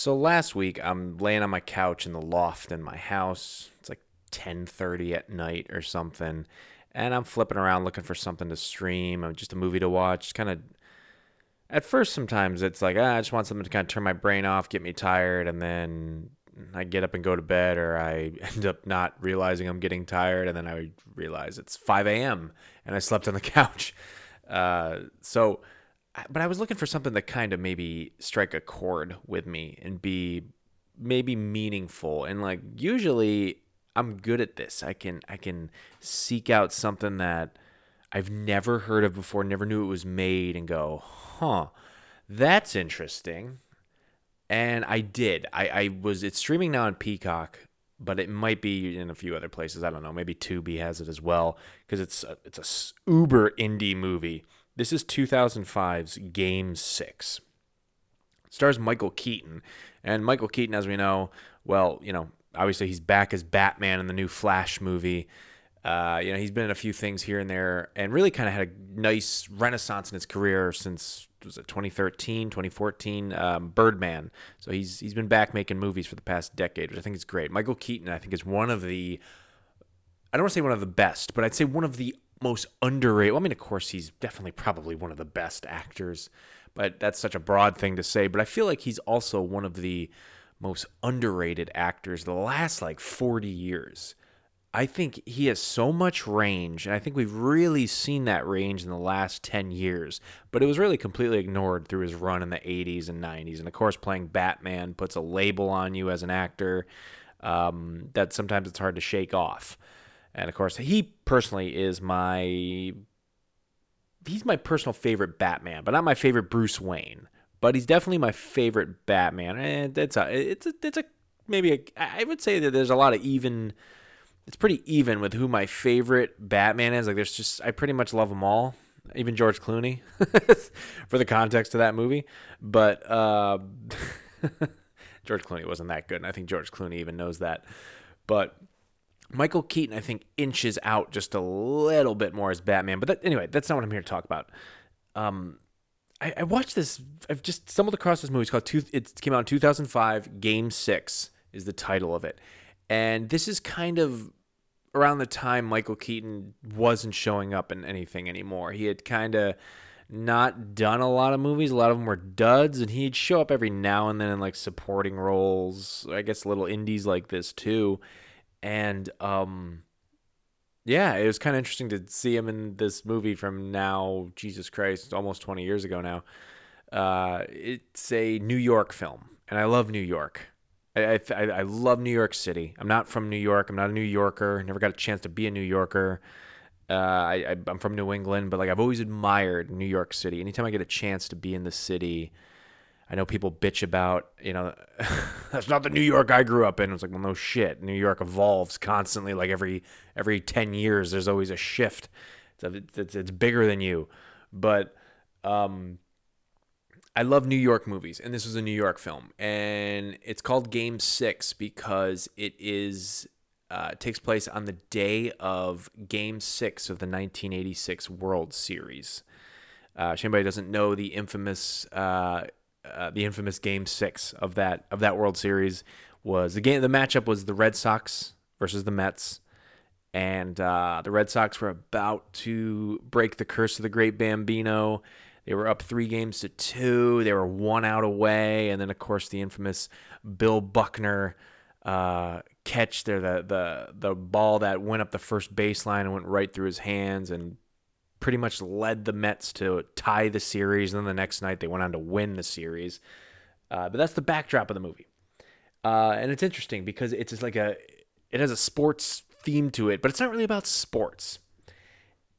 So last week I'm laying on my couch in the loft in my house. It's like 10:30 at night or something, and I'm flipping around looking for something to stream, just a movie to watch. Kind of at first sometimes it's like ah, I just want something to kind of turn my brain off, get me tired, and then I get up and go to bed, or I end up not realizing I'm getting tired, and then I realize it's 5 a.m. and I slept on the couch. Uh, so but I was looking for something that kind of maybe strike a chord with me and be maybe meaningful. And like usually I'm good at this. I can I can seek out something that I've never heard of before, never knew it was made and go, "Huh. That's interesting." And I did. I I was it's streaming now on Peacock, but it might be in a few other places. I don't know. Maybe Tubi has it as well because it's a, it's a uber indie movie this is 2005's Game 6. It stars Michael Keaton. And Michael Keaton, as we know, well, you know, obviously he's back as Batman in the new Flash movie. Uh, you know, he's been in a few things here and there and really kind of had a nice renaissance in his career since was it 2013, 2014, um, Birdman. So he's he's been back making movies for the past decade, which I think is great. Michael Keaton, I think, is one of the I don't want to say one of the best, but I'd say one of the most underrated. Well, I mean, of course, he's definitely probably one of the best actors, but that's such a broad thing to say. But I feel like he's also one of the most underrated actors the last like 40 years. I think he has so much range, and I think we've really seen that range in the last 10 years. But it was really completely ignored through his run in the 80s and 90s. And of course, playing Batman puts a label on you as an actor um, that sometimes it's hard to shake off. And of course, he personally is my he's my personal favorite Batman, but not my favorite Bruce Wayne. But he's definitely my favorite Batman. And it's a it's a it's a maybe a, I would say that there's a lot of even it's pretty even with who my favorite Batman is. Like there's just I pretty much love them all. Even George Clooney for the context of that movie. But uh, George Clooney wasn't that good, and I think George Clooney even knows that. But Michael Keaton, I think, inches out just a little bit more as Batman. But that, anyway, that's not what I'm here to talk about. Um, I, I, watched this. I've just stumbled across this movie. It's called. Two, it came out in 2005. Game Six is the title of it, and this is kind of around the time Michael Keaton wasn't showing up in anything anymore. He had kind of not done a lot of movies. A lot of them were duds, and he'd show up every now and then in like supporting roles. I guess little indies like this too and um yeah it was kind of interesting to see him in this movie from now jesus christ almost 20 years ago now uh it's a new york film and i love new york I, I, I love New York City. I'm not from New York. I'm not a New Yorker. Never got a chance to be a New Yorker. Uh, I, I'm from New England, but like I've always admired New York City. Anytime I get a chance to be in the city, I know people bitch about, you know, that's not the New York I grew up in. It's like, well, no shit. New York evolves constantly. Like every every ten years, there's always a shift. It's, it's, it's bigger than you. But um, I love New York movies, and this was a New York film, and it's called Game Six because it is uh, takes place on the day of Game Six of the 1986 World Series. Uh, if anybody doesn't know the infamous uh, uh, the infamous Game Six of that of that World Series was the game. The matchup was the Red Sox versus the Mets, and uh, the Red Sox were about to break the curse of the Great Bambino. They were up three games to two. They were one out away, and then of course the infamous Bill Buckner uh, catch there, the the the ball that went up the first baseline and went right through his hands and pretty much led the Mets to tie the series. And then the next night they went on to win the series. Uh, but that's the backdrop of the movie. Uh, and it's interesting because it's just like a, it has a sports theme to it, but it's not really about sports.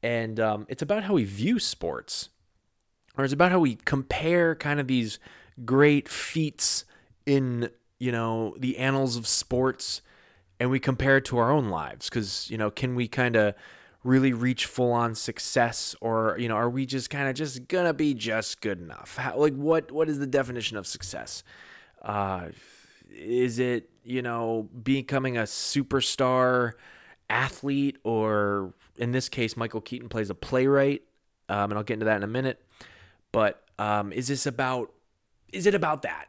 And um, it's about how we view sports, or it's about how we compare kind of these great feats in, you know, the annals of sports and we compare it to our own lives. Because, you know, can we kind of, really reach full on success or you know are we just kind of just gonna be just good enough How, like what what is the definition of success uh is it you know becoming a superstar athlete or in this case michael keaton plays a playwright um, and i'll get into that in a minute but um, is this about is it about that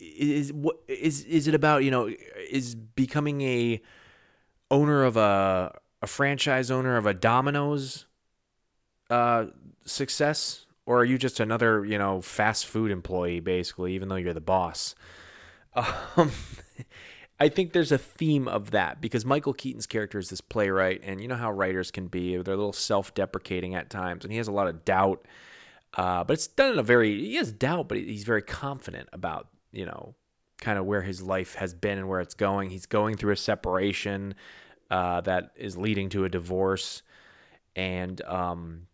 is what is is it about? You know, is becoming a owner of a a franchise owner of a Domino's uh, success, or are you just another you know fast food employee basically, even though you're the boss? Um, I think there's a theme of that because Michael Keaton's character is this playwright, and you know how writers can be. They're a little self deprecating at times, and he has a lot of doubt. Uh, but it's done in a very, he has doubt, but he's very confident about, you know, kind of where his life has been and where it's going. He's going through a separation uh, that is leading to a divorce. And, um,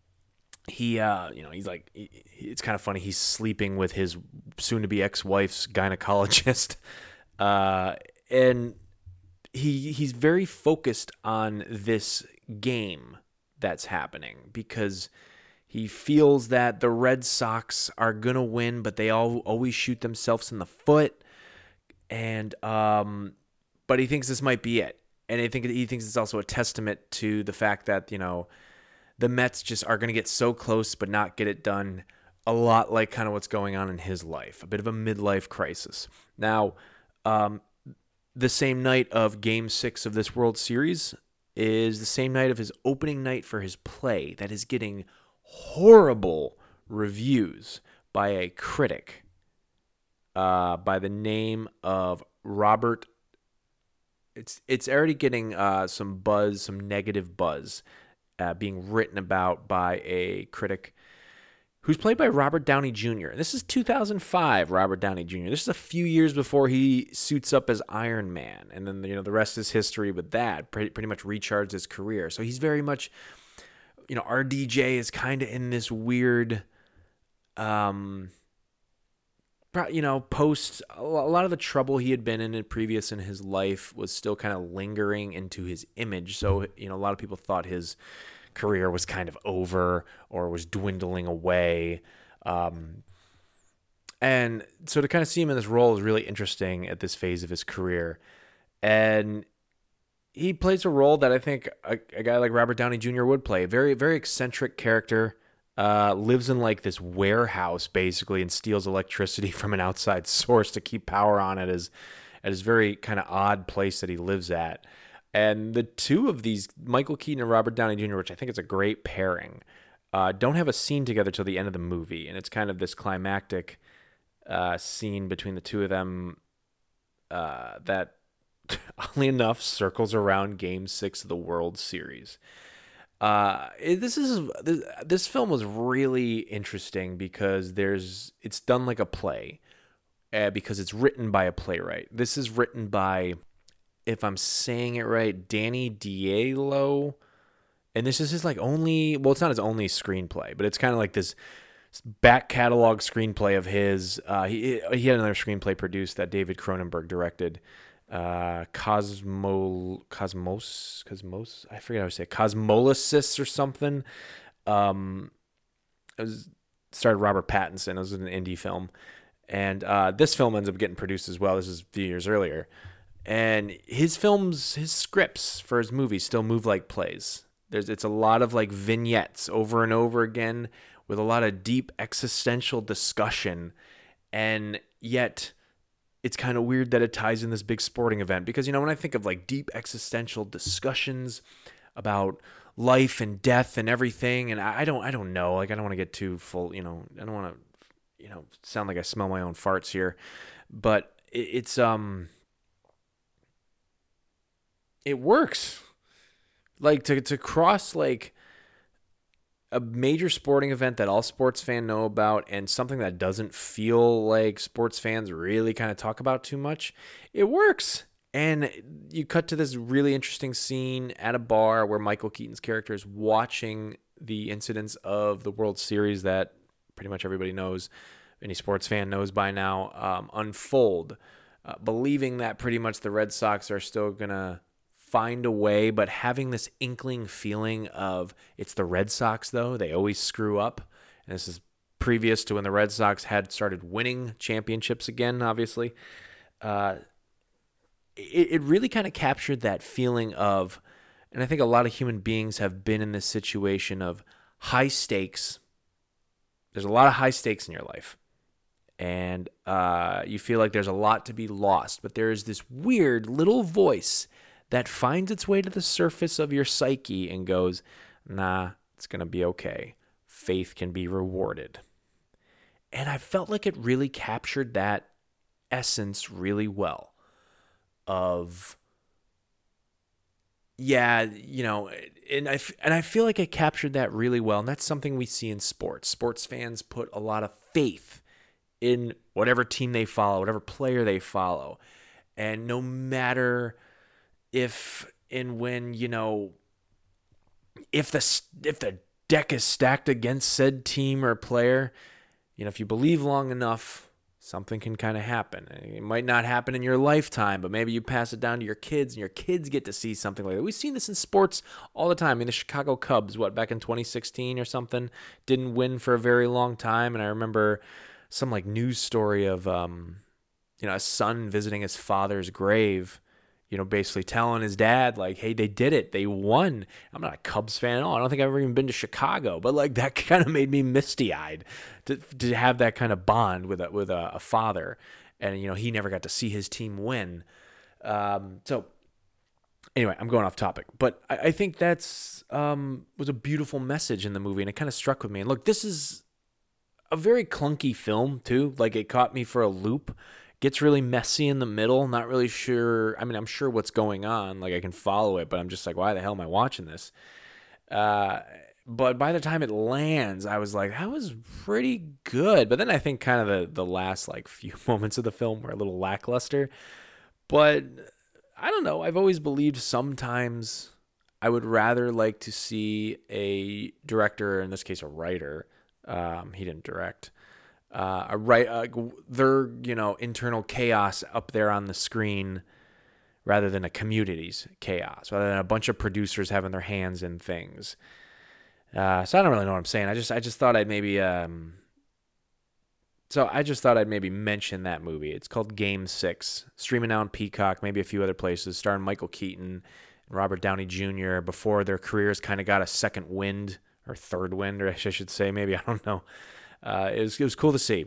he uh you know he's like it's kind of funny he's sleeping with his soon to be ex-wife's gynecologist. Uh and he he's very focused on this game that's happening because he feels that the Red Sox are gonna win, but they all always shoot themselves in the foot, and um, but he thinks this might be it, and I think he thinks it's also a testament to the fact that you know the Mets just are gonna get so close but not get it done. A lot like kind of what's going on in his life, a bit of a midlife crisis. Now, um, the same night of game six of this World Series is the same night of his opening night for his play that is getting horrible reviews by a critic uh, by the name of Robert. It's it's already getting uh, some buzz, some negative buzz, uh, being written about by a critic who's played by Robert Downey Jr. This is 2005, Robert Downey Jr. This is a few years before he suits up as Iron Man, and then you know the rest is history. With that, pretty, pretty much recharged his career. So he's very much, you know, RDJ is kind of in this weird, um, you know, post a lot of the trouble he had been in previous in his life was still kind of lingering into his image. So you know, a lot of people thought his career was kind of over or was dwindling away. Um, and so to kind of see him in this role is really interesting at this phase of his career. And he plays a role that I think a, a guy like Robert Downey Jr. would play. A very, very eccentric character. Uh, lives in like this warehouse basically and steals electricity from an outside source to keep power on at his at his very kind of odd place that he lives at. And the two of these, Michael Keaton and Robert Downey Jr., which I think is a great pairing, uh, don't have a scene together till the end of the movie, and it's kind of this climactic uh, scene between the two of them uh, that, oddly enough, circles around Game Six of the World Series. Uh, this is this, this film was really interesting because there's it's done like a play, uh, because it's written by a playwright. This is written by if I'm saying it right, Don DeLillo. And this is his like only well, it's not his only screenplay, but it's kind of like this back catalog screenplay of his. Uh, he he had another screenplay produced that David Cronenberg directed. Uh, Cosmo Cosmos Cosmos I forget how to say it, Cosmolysis or something. Um, it was started Robert Pattinson. It was an indie film, and uh, this film ends up getting produced as well. This is a few years earlier and his films his scripts for his movies still move like plays there's it's a lot of like vignettes over and over again with a lot of deep existential discussion and yet it's kind of weird that it ties in this big sporting event because you know when i think of like deep existential discussions about life and death and everything and i, don't i don't know like i don't want to get too full you know i don't want to you know sound like i smell my own farts here but it's um it works. Like to to cross like a major sporting event that all sports fans know about and something that doesn't feel like sports fans really kind of talk about too much, it works. And you cut to this really interesting scene at a bar where Michael Keaton's character is watching the incidents of the World Series that pretty much everybody knows, any sports fan knows by now, um, unfold, uh, believing that pretty much the Red Sox are still going to find a way, but having this inkling feeling of it's the Red Sox, though. They always screw up. And this is previous to when the Red Sox had started winning championships again, obviously. Uh, it, it really kind of captured that feeling of, and I think a lot of human beings have been in this situation of high stakes. There's a lot of high stakes in your life. and uh, you feel like there's a lot to be lost, but there is this weird little voice that finds its way to the surface of your psyche and goes, nah, it's going to be okay. Faith can be rewarded. And I felt like it really captured that essence really well of yeah, you know, and I and I feel like it captured that really well, and that's something we see in sports. Sports fans put a lot of faith in whatever team they follow, whatever player they follow, and no matter if and when you know if the if the deck is stacked against said team or player, you know, if you believe long enough, something can kind of happen. It might not happen in your lifetime, but maybe you pass it down to your kids and your kids get to see something like that. We've seen this in sports all the time. I mean, the Chicago Cubs, what, back in 2016 or something, didn't win for a very long time. And I remember some like news story of, um, you know, a son visiting his father's grave you know, basically telling his dad, like, hey, they did it. They won. I'm not a Cubs fan at all. I don't think I've ever even been to Chicago, but like that kind of made me misty eyed to, to have that kind of bond with a, with a, a, father. And, you know, he never got to see his team win. Um, so anyway, I'm going off topic, but I, I think that's um, was a beautiful message in the movie, and it kind of struck with me. And look, this is a very clunky film too. Like it caught me for a loop gets really messy in the middle. Not really sure. I mean, I'm sure what's going on. Like I can follow it, but I'm just like, why the hell am I watching this? Uh, but by the time it lands, I was like, that was pretty good. But then I think kind of the the last like few moments of the film were a little lackluster. But I don't know. I've always believed sometimes I would rather like to see a director, in this case, a writer. Um, he didn't direct uh, a right uh, their you know internal chaos up there on the screen rather than a community's chaos rather than a bunch of producers having their hands in things. Uh, so i don't really know what i'm saying. I just i just thought i'd maybe um, so i just thought i'd maybe mention that movie. It's called game six streaming now on peacock maybe a few other places starring michael keaton and robert downey jr before their careers kind of got a second wind or third wind or i should say maybe i don't know uh, it, was, it was cool to see.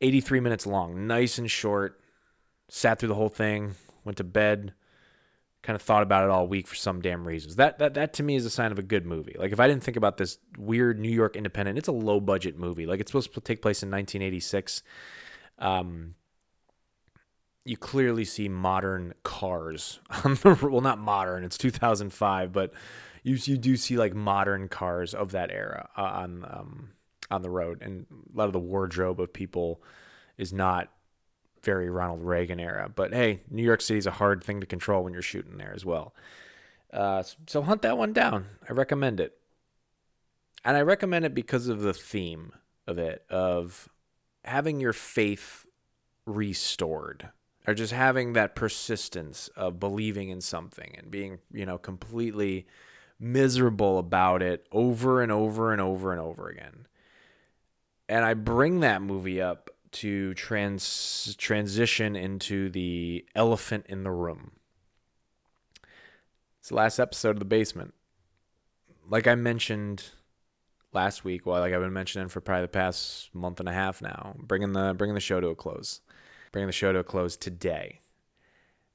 83 minutes long, nice and short. Sat through the whole thing, went to bed, kind of thought about it all week for some damn reasons. That that that to me is a sign of a good movie. Like if I didn't think about this weird New York independent, it's a low budget movie. Like it's supposed to take place in 1986. Um, you clearly see modern cars well, not modern. It's 2005, but you you do see like modern cars of that era uh, on um, on the road, and a lot of the wardrobe of people is not very Ronald Reagan era. But hey, New York City is a hard thing to control when you're shooting there as well. Uh, so hunt that one down. I recommend it, and I recommend it because of the theme of it of having your faith restored or just having that persistence of believing in something and being you know completely miserable about it over and over and over and over again and I bring that movie up to trans transition into the elephant in the room. It's the last episode of the basement. Like I mentioned last week, well, like I've been mentioning for probably the past month and a half now, bringing the bringing the show to a close, bringing the show to a close today.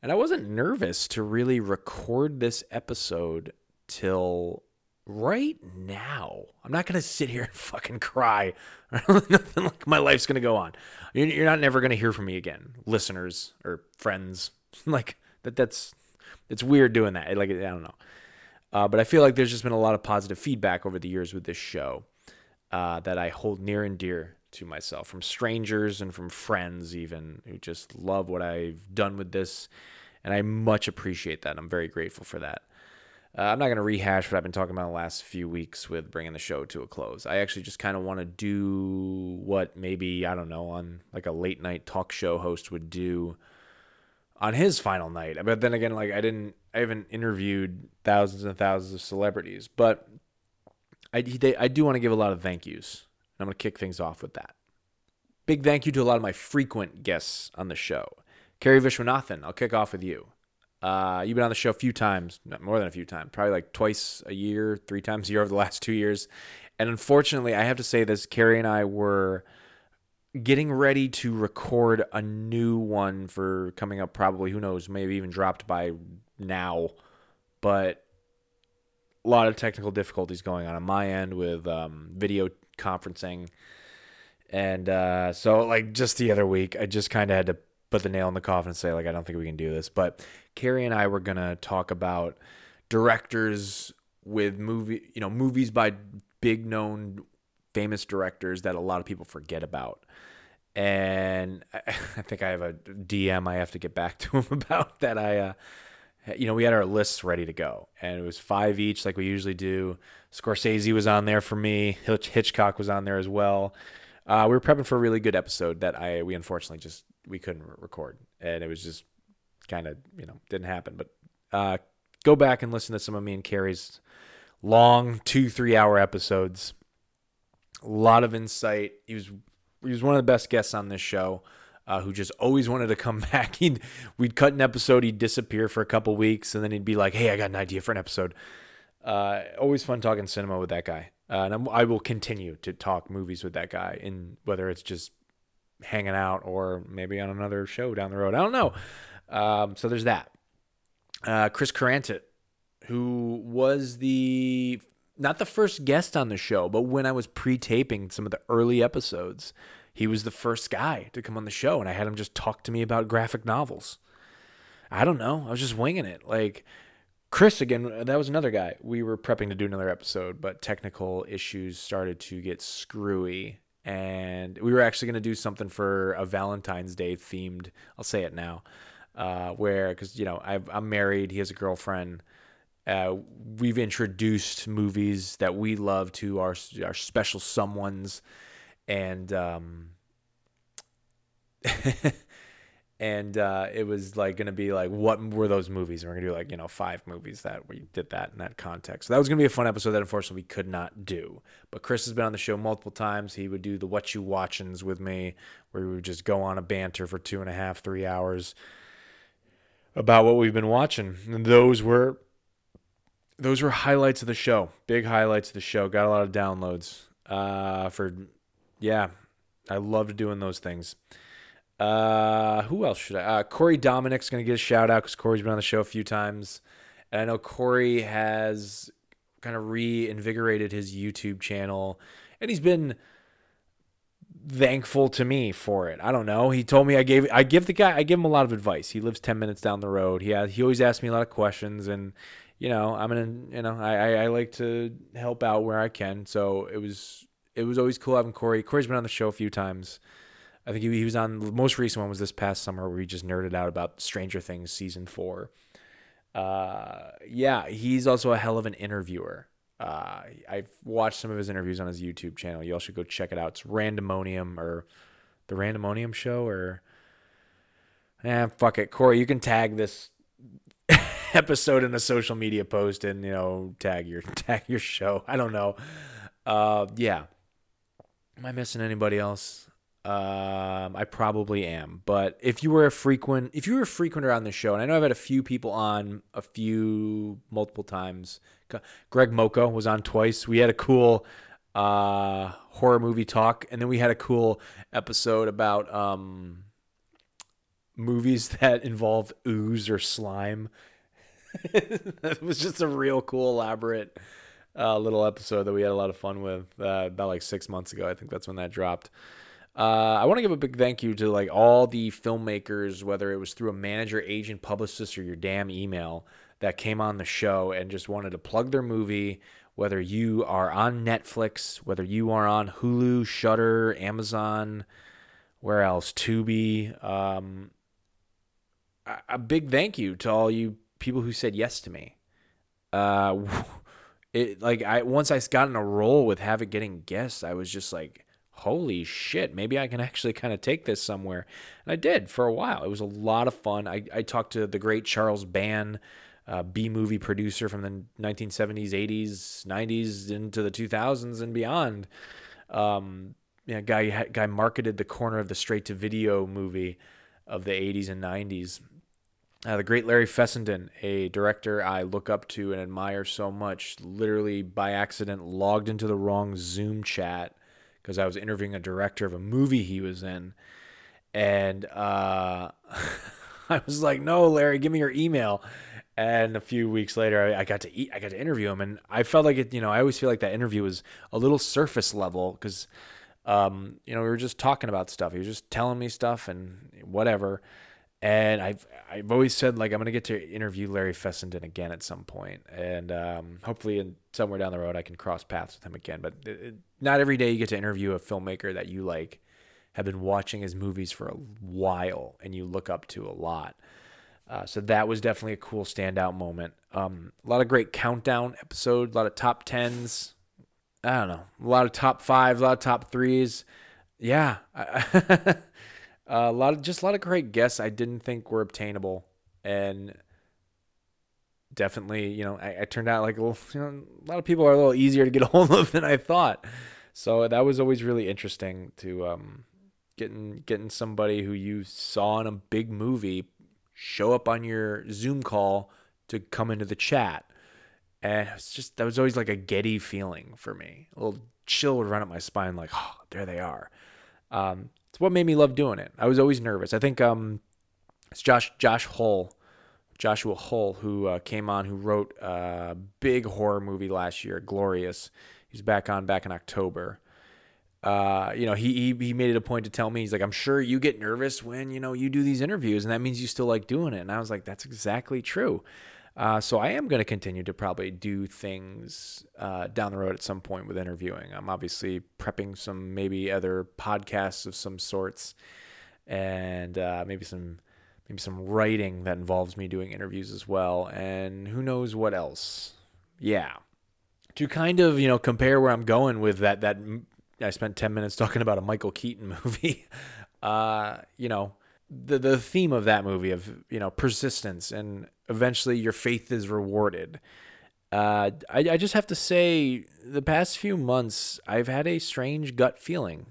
And I wasn't nervous to really record this episode till right now. I'm not gonna sit here and fucking cry. Nothing like my life's gonna go on. You're not never gonna hear from me again, listeners or friends. like that. That's it's weird doing that. Like I don't know. Uh, but I feel like there's just been a lot of positive feedback over the years with this show uh, that I hold near and dear to myself from strangers and from friends, even who just love what I've done with this. And I much appreciate that. I'm very grateful for that. Uh, I'm not going to rehash what I've been talking about the last few weeks with bringing the show to a close. I actually just kind of want to do what maybe, I don't know, on like a late night talk show host would do on his final night. But then again, like I didn't, I haven't interviewed thousands and thousands of celebrities, but I, they, I do want to give a lot of thank yous. I'm going to kick things off with that. Big thank you to a lot of my frequent guests on the show. Kerry Vishwanathan, I'll kick off with you. Uh, you've been on the show a few times, more than a few times, probably like twice a year, three times a year over the last two years. And unfortunately, I have to say this: Carrie and I were getting ready to record a new one for coming up probably who knows maybe even dropped by now but a lot of technical difficulties going on on my end with um, video conferencing and uh, so like just the other week i just kind of had to put the nail in the coffin and say like i don't think we can do this but carrie and i were to talk about directors with movie you know movies by big known famous directors that a lot of people forget about and I, think I have a DM I have to get back to him about that. I, uh, you know, we had our lists ready to go, and it was five each, like we usually do. Scorsese was on there for me. Hitchcock was on there as well. Uh, we were prepping for a really good episode that I we unfortunately just we couldn't record, and it was just kind of you know didn't happen. But uh, go back and listen to some of me and Carrie's long two three hour episodes. A lot of insight. He was he was one of the best guests on this show. Uh, who just always wanted to come back. He'd, we'd cut an episode, he'd disappear for a couple weeks, and then he'd be like, "Hey, I got an idea for an episode." Uh, always fun talking cinema with that guy, uh, and I'm, i will continue to talk movies with that guy, and whether it's just hanging out or maybe on another show down the road. I don't know. Um, so there's that. Uh, Chris Carantit, who was the not the first guest on the show, but when I was pre-taping some of the early episodes, he was the first guy to come on the show, and I had him just talk to me about graphic novels. I don't know. I was just winging it. Like Chris again, that was another guy. We were prepping to do another episode, but technical issues started to get screwy, and we were actually going to do something for a Valentine's Day themed. I'll say it now, uh, where because you know i am married, he has a girlfriend uh, we've introduced movies that we love to our our special someones, and um, and uh, it was like going to be like, what were those movies? And we're going to do like you know five movies that we did that in that context. So that was going to be a fun episode that unfortunately we could not do. But Chris has been on the show multiple times. He would do the what you watchings with me, where we would just go on a banter for two and a half, three hours about what we've been watching. And those were those were highlights of the show. Big highlights of the show. Got a lot of downloads. Uh, for yeah, I loved doing those things. Uh, who else should I? Uh, Corey Dominic's gonna get a shout out because Corey's been on the show a few times, and I know Corey has kind of reinvigorated his YouTube channel, and he's been thankful to me for it. I don't know. He told me I gave I give the guy I give him a lot of advice. He lives ten minutes down the road. He has, he always asks me a lot of questions and you know, I'm gonna, you know, I, I, I like to help out where I can. So it was, it was always cool having Corey. Corey's been on the show a few times. I think he, he was on the most recent one was this past summer where he just nerded out about Stranger Things season four. Uh, yeah, he's also a hell of an interviewer. Uh, I've watched some of his interviews on his YouTube channel. You all should go check it out. It's Randomonium or the Randomonium Show or, eh, fuck it, Corey. You can tag this episode in a social media post and you know tag your tag your show. I don't know. Uh, yeah. Am I missing anybody else? Um, I probably am. But if you were a frequent, if you were a frequenter on the show, and I know I've had a few people on a few multiple times. Greg Mocha was on twice. We had a cool uh, horror movie talk, and then we had a cool episode about um, movies that involve ooze or slime. it was just a real cool, elaborate uh, little episode that we had a lot of fun with uh, about like six months ago. I think that's when that dropped. Uh, I want to give a big thank you to like all the filmmakers, whether it was through a manager, agent, publicist, or your damn email that came on the show and just wanted to plug their movie. Whether you are on Netflix, whether you are on Hulu, Shudder, Amazon, where else, Tubi. Um, a big thank you to all you people who said yes to me. Uh, it like I once I got in a role with having getting guests, I was just like, holy shit, maybe I can actually kind of take this somewhere. And I did for a while. It was a lot of fun. I, I talked to the great Charles Band, uh, B movie producer from the 1970s, 80s, 90s into the 2000s and beyond. Um, yeah, guy guy marketed the corner of the straight to video movie of the 80s and 90s. Uh, the great Larry Fessenden, a director I look up to and admire so much, literally by accident logged into the wrong Zoom chat because I was interviewing a director of a movie he was in, and uh, I was like, "No, Larry, give me your email." And a few weeks later, I, I got to eat. I got to interview him, and I felt like it. You know, I always feel like that interview was a little surface level because, um, you know, we were just talking about stuff. He was just telling me stuff and whatever. And I've I've always said like I'm gonna get to interview Larry Fessenden again at some point, and um, hopefully in somewhere down the road I can cross paths with him again. But it, not every day you get to interview a filmmaker that you like have been watching his movies for a while and you look up to a lot. Uh, so that was definitely a cool standout moment. Um, a lot of great countdown episode, a lot of top tens. I don't know, a lot of top fives, a lot of top threes. Yeah, a lot of just a lot of great guests I didn't think were obtainable, and definitely, you know, I, I turned out like a, little, you know, a lot of people are a little easier to get a hold of than I thought. So that was always really interesting to um, getting getting somebody who you saw in a big movie show up on your Zoom call to come into the chat. And it's just that was always like a giddy feeling for me. A little chill would run up my spine, like, oh, there they are. Um, it's what made me love doing it. I was always nervous. I think um, it's Josh Josh Hull, Joshua Hull, who uh, came on, who wrote a big horror movie last year, Glorious. He's back on back in October uh, you know, he, he he made it a point to tell me he's like, I'm sure you get nervous when you know you do these interviews, and that means you still like doing it. And I was like, that's exactly true. Uh, so I am going to continue to probably do things uh, down the road at some point with interviewing. I'm obviously prepping some maybe other podcasts of some sorts, and uh, maybe some maybe some writing that involves me doing interviews as well, and who knows what else. Yeah, to kind of you know compare where I'm going with that that I spent 10 minutes talking about a Michael Keaton movie. Uh, you know, the the theme of that movie of, you know, persistence and eventually your faith is rewarded. Uh, I, I just have to say, the past few months, I've had a strange gut feeling.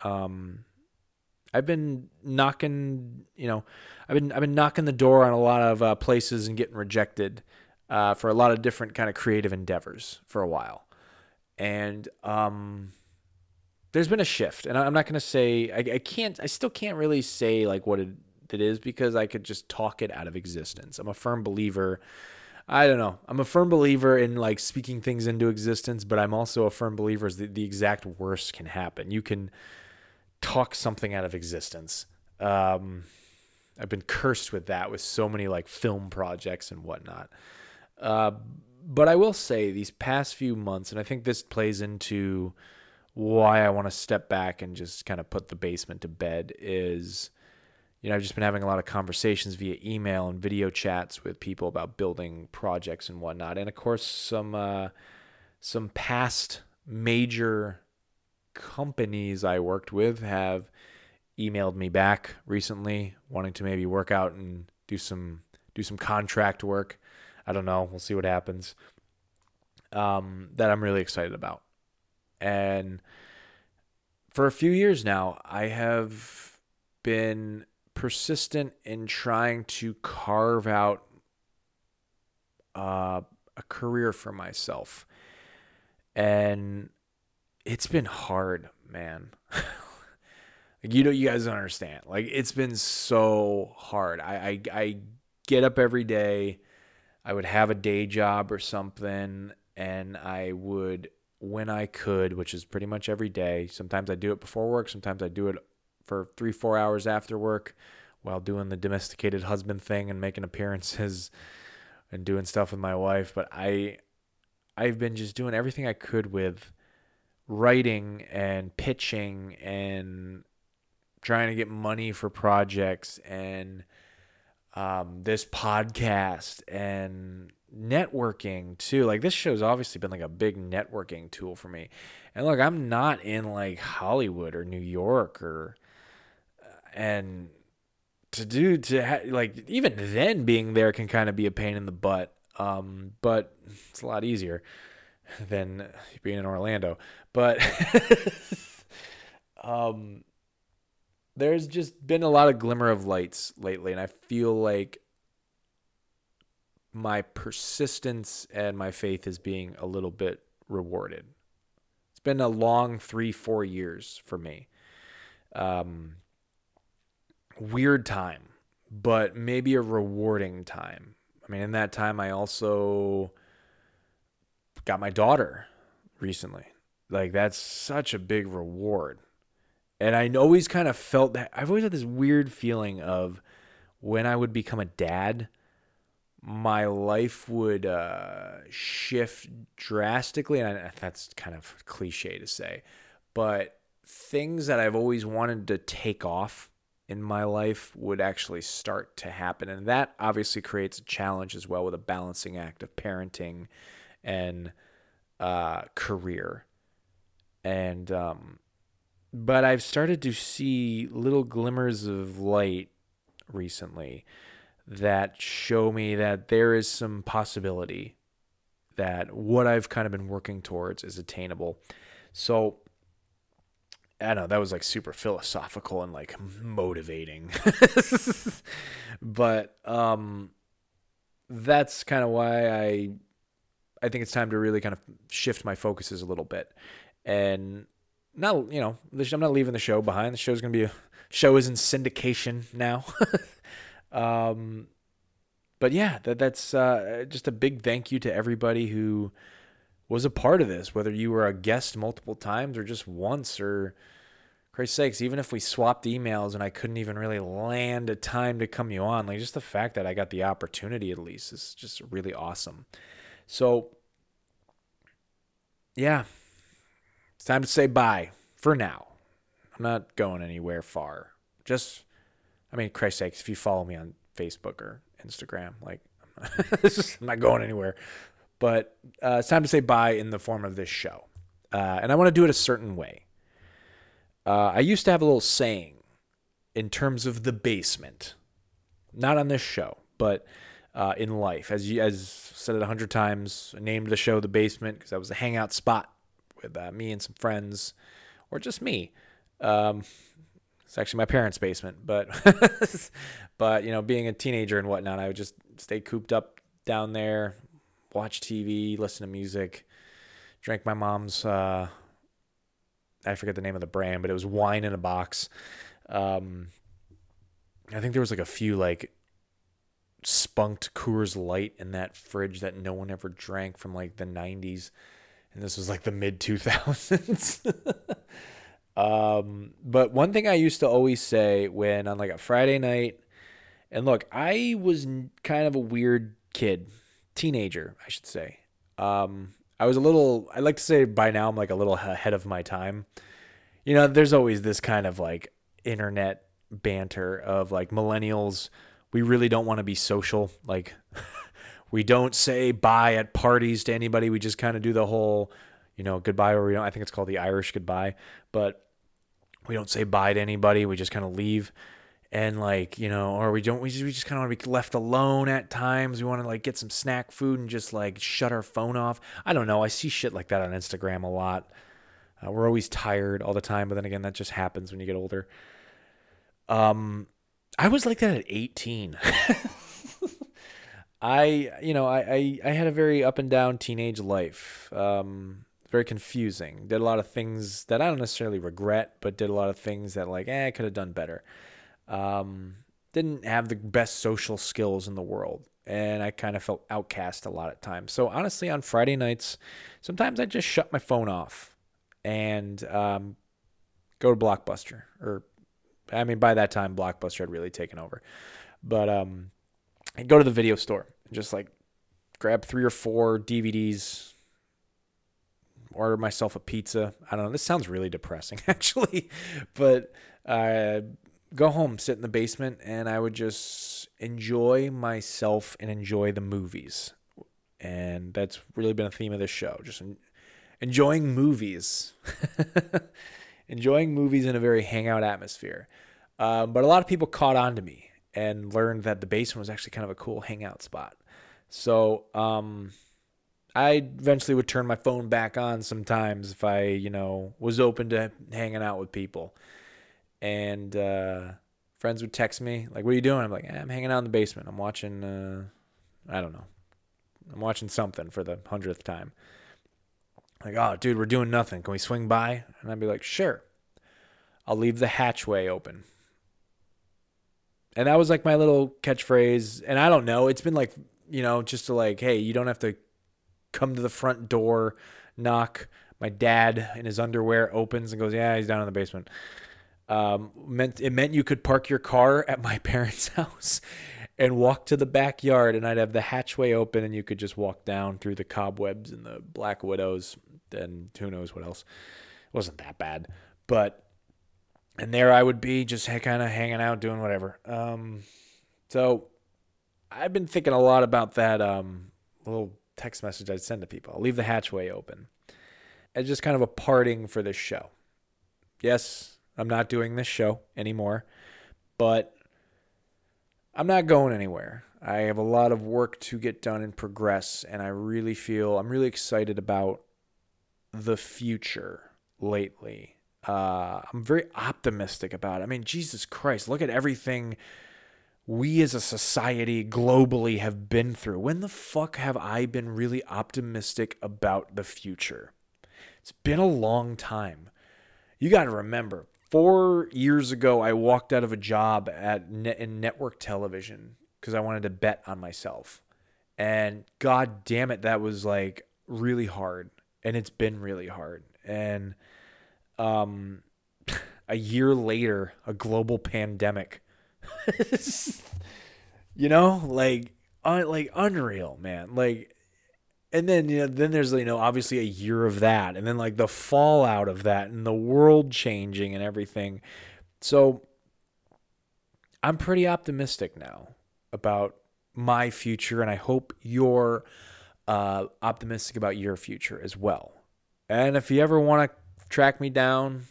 Um, I've been knocking, you know, I've been I've been knocking the door on a lot of uh, places and getting rejected uh, for a lot of different kind of creative endeavors for a while, and um, there's been a shift, and I'm not to say I, I, can't. I still can't really say like what it, it is because I could just talk it out of existence. I'm a firm believer. I don't know. I'm a firm believer in like speaking things into existence, but I'm also a firm believer that the exact worst can happen. You can talk something out of existence. Um, I've been cursed with that with so many like film projects and whatnot. Uh, but I will say these past few months, and I think this plays into why I want to step back and just kind of put the basement to bed is you know, I've just been having a lot of conversations via email and video chats with people about building projects and whatnot. And of course, some uh, some past major companies I worked with have emailed me back recently, wanting to maybe work out and do some do some contract work. I don't know. We'll see what happens. Um, that I'm really excited about. And for a few years now, I have been persistent in trying to carve out uh, a career for myself. And it's been hard, man. like, you know, you guys don't understand. Like, it's been so hard. I, I, I get up every day. I would have a day job or something, and I would when I could, which is pretty much every day. Sometimes I do it before work, sometimes I do it for three, four hours after work while doing the domesticated husband thing and making appearances and doing stuff with my wife. But I I've been just doing everything I could with writing and pitching and trying to get money for projects and um, this podcast and networking too. Like this show's obviously been like a big networking tool for me. And look, I'm not in like Hollywood or New York or and to do to ha- like even then being there can kind of be a pain in the butt. Um, but it's a lot easier than being in Orlando. But um there's just been a lot of glimmer of lights lately and I feel like my persistence and my faith is being a little bit rewarded. It's been a long three, four years for me. Um, weird time, but maybe a rewarding time. I mean, in that time, I also got my daughter recently. Like, that's such a big reward. And I always kind of felt that I've always had this weird feeling of when I would become a dad, my life would uh, shift drastically. And I, that's kind of cliche to say, but things that I've always wanted to take off in my life would actually start to happen. And that obviously creates a challenge as well with a balancing act of parenting and uh, career. And, um, but I've started to see little glimmers of light recently that show me that there is some possibility that what I've kind of been working towards is attainable. So I don't know, that was like super philosophical and like motivating. but um that's kind of why I I think it's time to really kind of shift my focuses a little bit. And not you know, I'm not leaving the show behind. The show's going to be a show is in syndication now. um but yeah, that that's uh, just a big thank you to everybody who was a part of this, whether you were a guest multiple times or just once, or Christ's sakes, even if we swapped emails and I couldn't even really land a time to come you on, like just the fact that I got the opportunity at least is just really awesome. So, yeah, it's time to say bye for now. I'm not going anywhere far. Just, I mean, Christ's sakes, if you follow me on Facebook or Instagram, like, I'm not going anywhere. But uh, it's time to say bye in the form of this show. Uh, and I want to do it a certain way. Uh, I used to have a little saying in terms of the basement, not on this show, but uh, in life. As you as said it a hundred times, I named the show the basement because that was a hangout spot with uh, me and some friends, or just me. Um, it's actually my parents' basement, but but you know, being a teenager and whatnot, I would just stay cooped up down there, watch TV, listen to music, drank my mom's. Uh, I forget the name of the brand, but it was wine in a box. Um, I think there was like a few like spunked Coors Light in that fridge that no one ever drank from like the 90s. And this was like the mid 2000s. um, but one thing I used to always say when on like a Friday night, and look, I was kind of a weird kid, teenager, I should say. Um, I was a little, I like to say by now I'm like a little ahead of my time. You know, there's always this kind of like internet banter of like millennials, we really don't want to be social. Like, we don't say bye at parties to anybody. We just kind of do the whole, you know, goodbye, or we don't, I think it's called the Irish goodbye, but we don't say bye to anybody. We just kind of leave and like you know or we don't we just, we just kind of want to be left alone at times. We want to like get some snack food and just like shut our phone off. I don't know. I see shit like that on instagram a lot. Uh, we're always tired all the time but then again that just happens when you get older. Um i was like that at 18 i you know I, I i had a very up and down teenage life. Um very confusing. Did a lot of things that i don't necessarily regret but did a lot of things that like eh i could have done better um, didn't have the best social skills in the world. And I kind of felt outcast a lot of times. So honestly, on Friday nights, sometimes I just shut my phone off and um, go to Blockbuster. Or, I mean, by that time, Blockbuster had really taken over. But um, I'd go to the video store and just like grab three or four DVDs, order myself a pizza. I don't know. This sounds really depressing, actually, but uh, go home, sit in the basement, and I would just enjoy myself and enjoy the movies. And that's really been a theme of this show. Just enjoying movies. enjoying movies in a very hangout atmosphere. Um, but a lot of people caught on to me and learned that the basement was actually kind of a cool hangout spot. So um, I eventually would turn my phone back on sometimes if I, you know, was open to hanging out with people and uh, friends would text me like, "What are you doing?" I'm like, eh, "I'm hanging out in the basement. I'm watching. Uh, I don't know. I'm watching something for the hundredth time." Like, oh, dude, we're doing nothing. Can we swing by? And I'd be like, sure. I'll leave the hatchway open. And that was like my little catchphrase. And I don't know. It's been like, you know, just to like, hey, you don't have to come to the front door, knock. My dad in his underwear opens and goes, yeah, he's down in the basement. Um, meant it meant you could park your car at my parents' house and walk to the backyard, and I'd have the hatchway open, and you could just walk down through the cobwebs and the black widows, and who knows what else. It wasn't that bad, but and there I would be, just kind of hanging out, doing whatever. Um, so I've been thinking a lot about that um, little text message I'd send to people. I'll leave the hatchway open. It's just kind of a parting for this show. Yes, I'm not doing this show anymore, but I'm not going anywhere. I have a lot of work to get done and progress, and I really feel I'm really excited about the future lately. Uh, I'm very optimistic about it. I mean, Jesus Christ, look at everything we as a society globally have been through. When the fuck have I been really optimistic about the future? It's been a long time. You got to remember, four years ago, I walked out of a job at in network television because I wanted to bet on myself. And god damn it, that was like really hard. And it's been really hard. And um, a year later, a global pandemic. you know, like, un- like unreal, man. Like, and then you know, then there's you know obviously a year of that, and then like the fallout of that, and the world changing and everything. So, I'm pretty optimistic now about my future, and I hope you're uh, optimistic about your future as well. And if you ever want to track me down,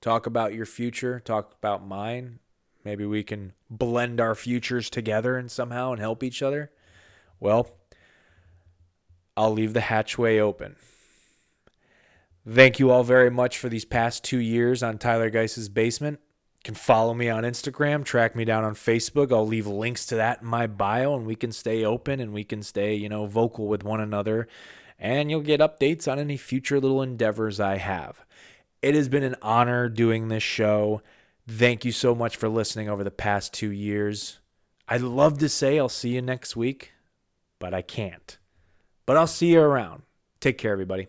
talk about your future, talk about mine. Maybe we can blend our futures together and somehow and help each other. Well, I'll leave the hatchway open. Thank you all very much for these past two years on Tyler Geiss's Basement. You can follow me on Instagram, track me down on Facebook. I'll leave links to that in my bio, and we can stay open and we can stay, you know, vocal with one another and you'll get updates on any future little endeavors I have. It has been an honor doing this show. Thank you so much for listening over the past two years. I'd love to say I'll see you next week, but I can't. But I'll see you around. Take care, everybody.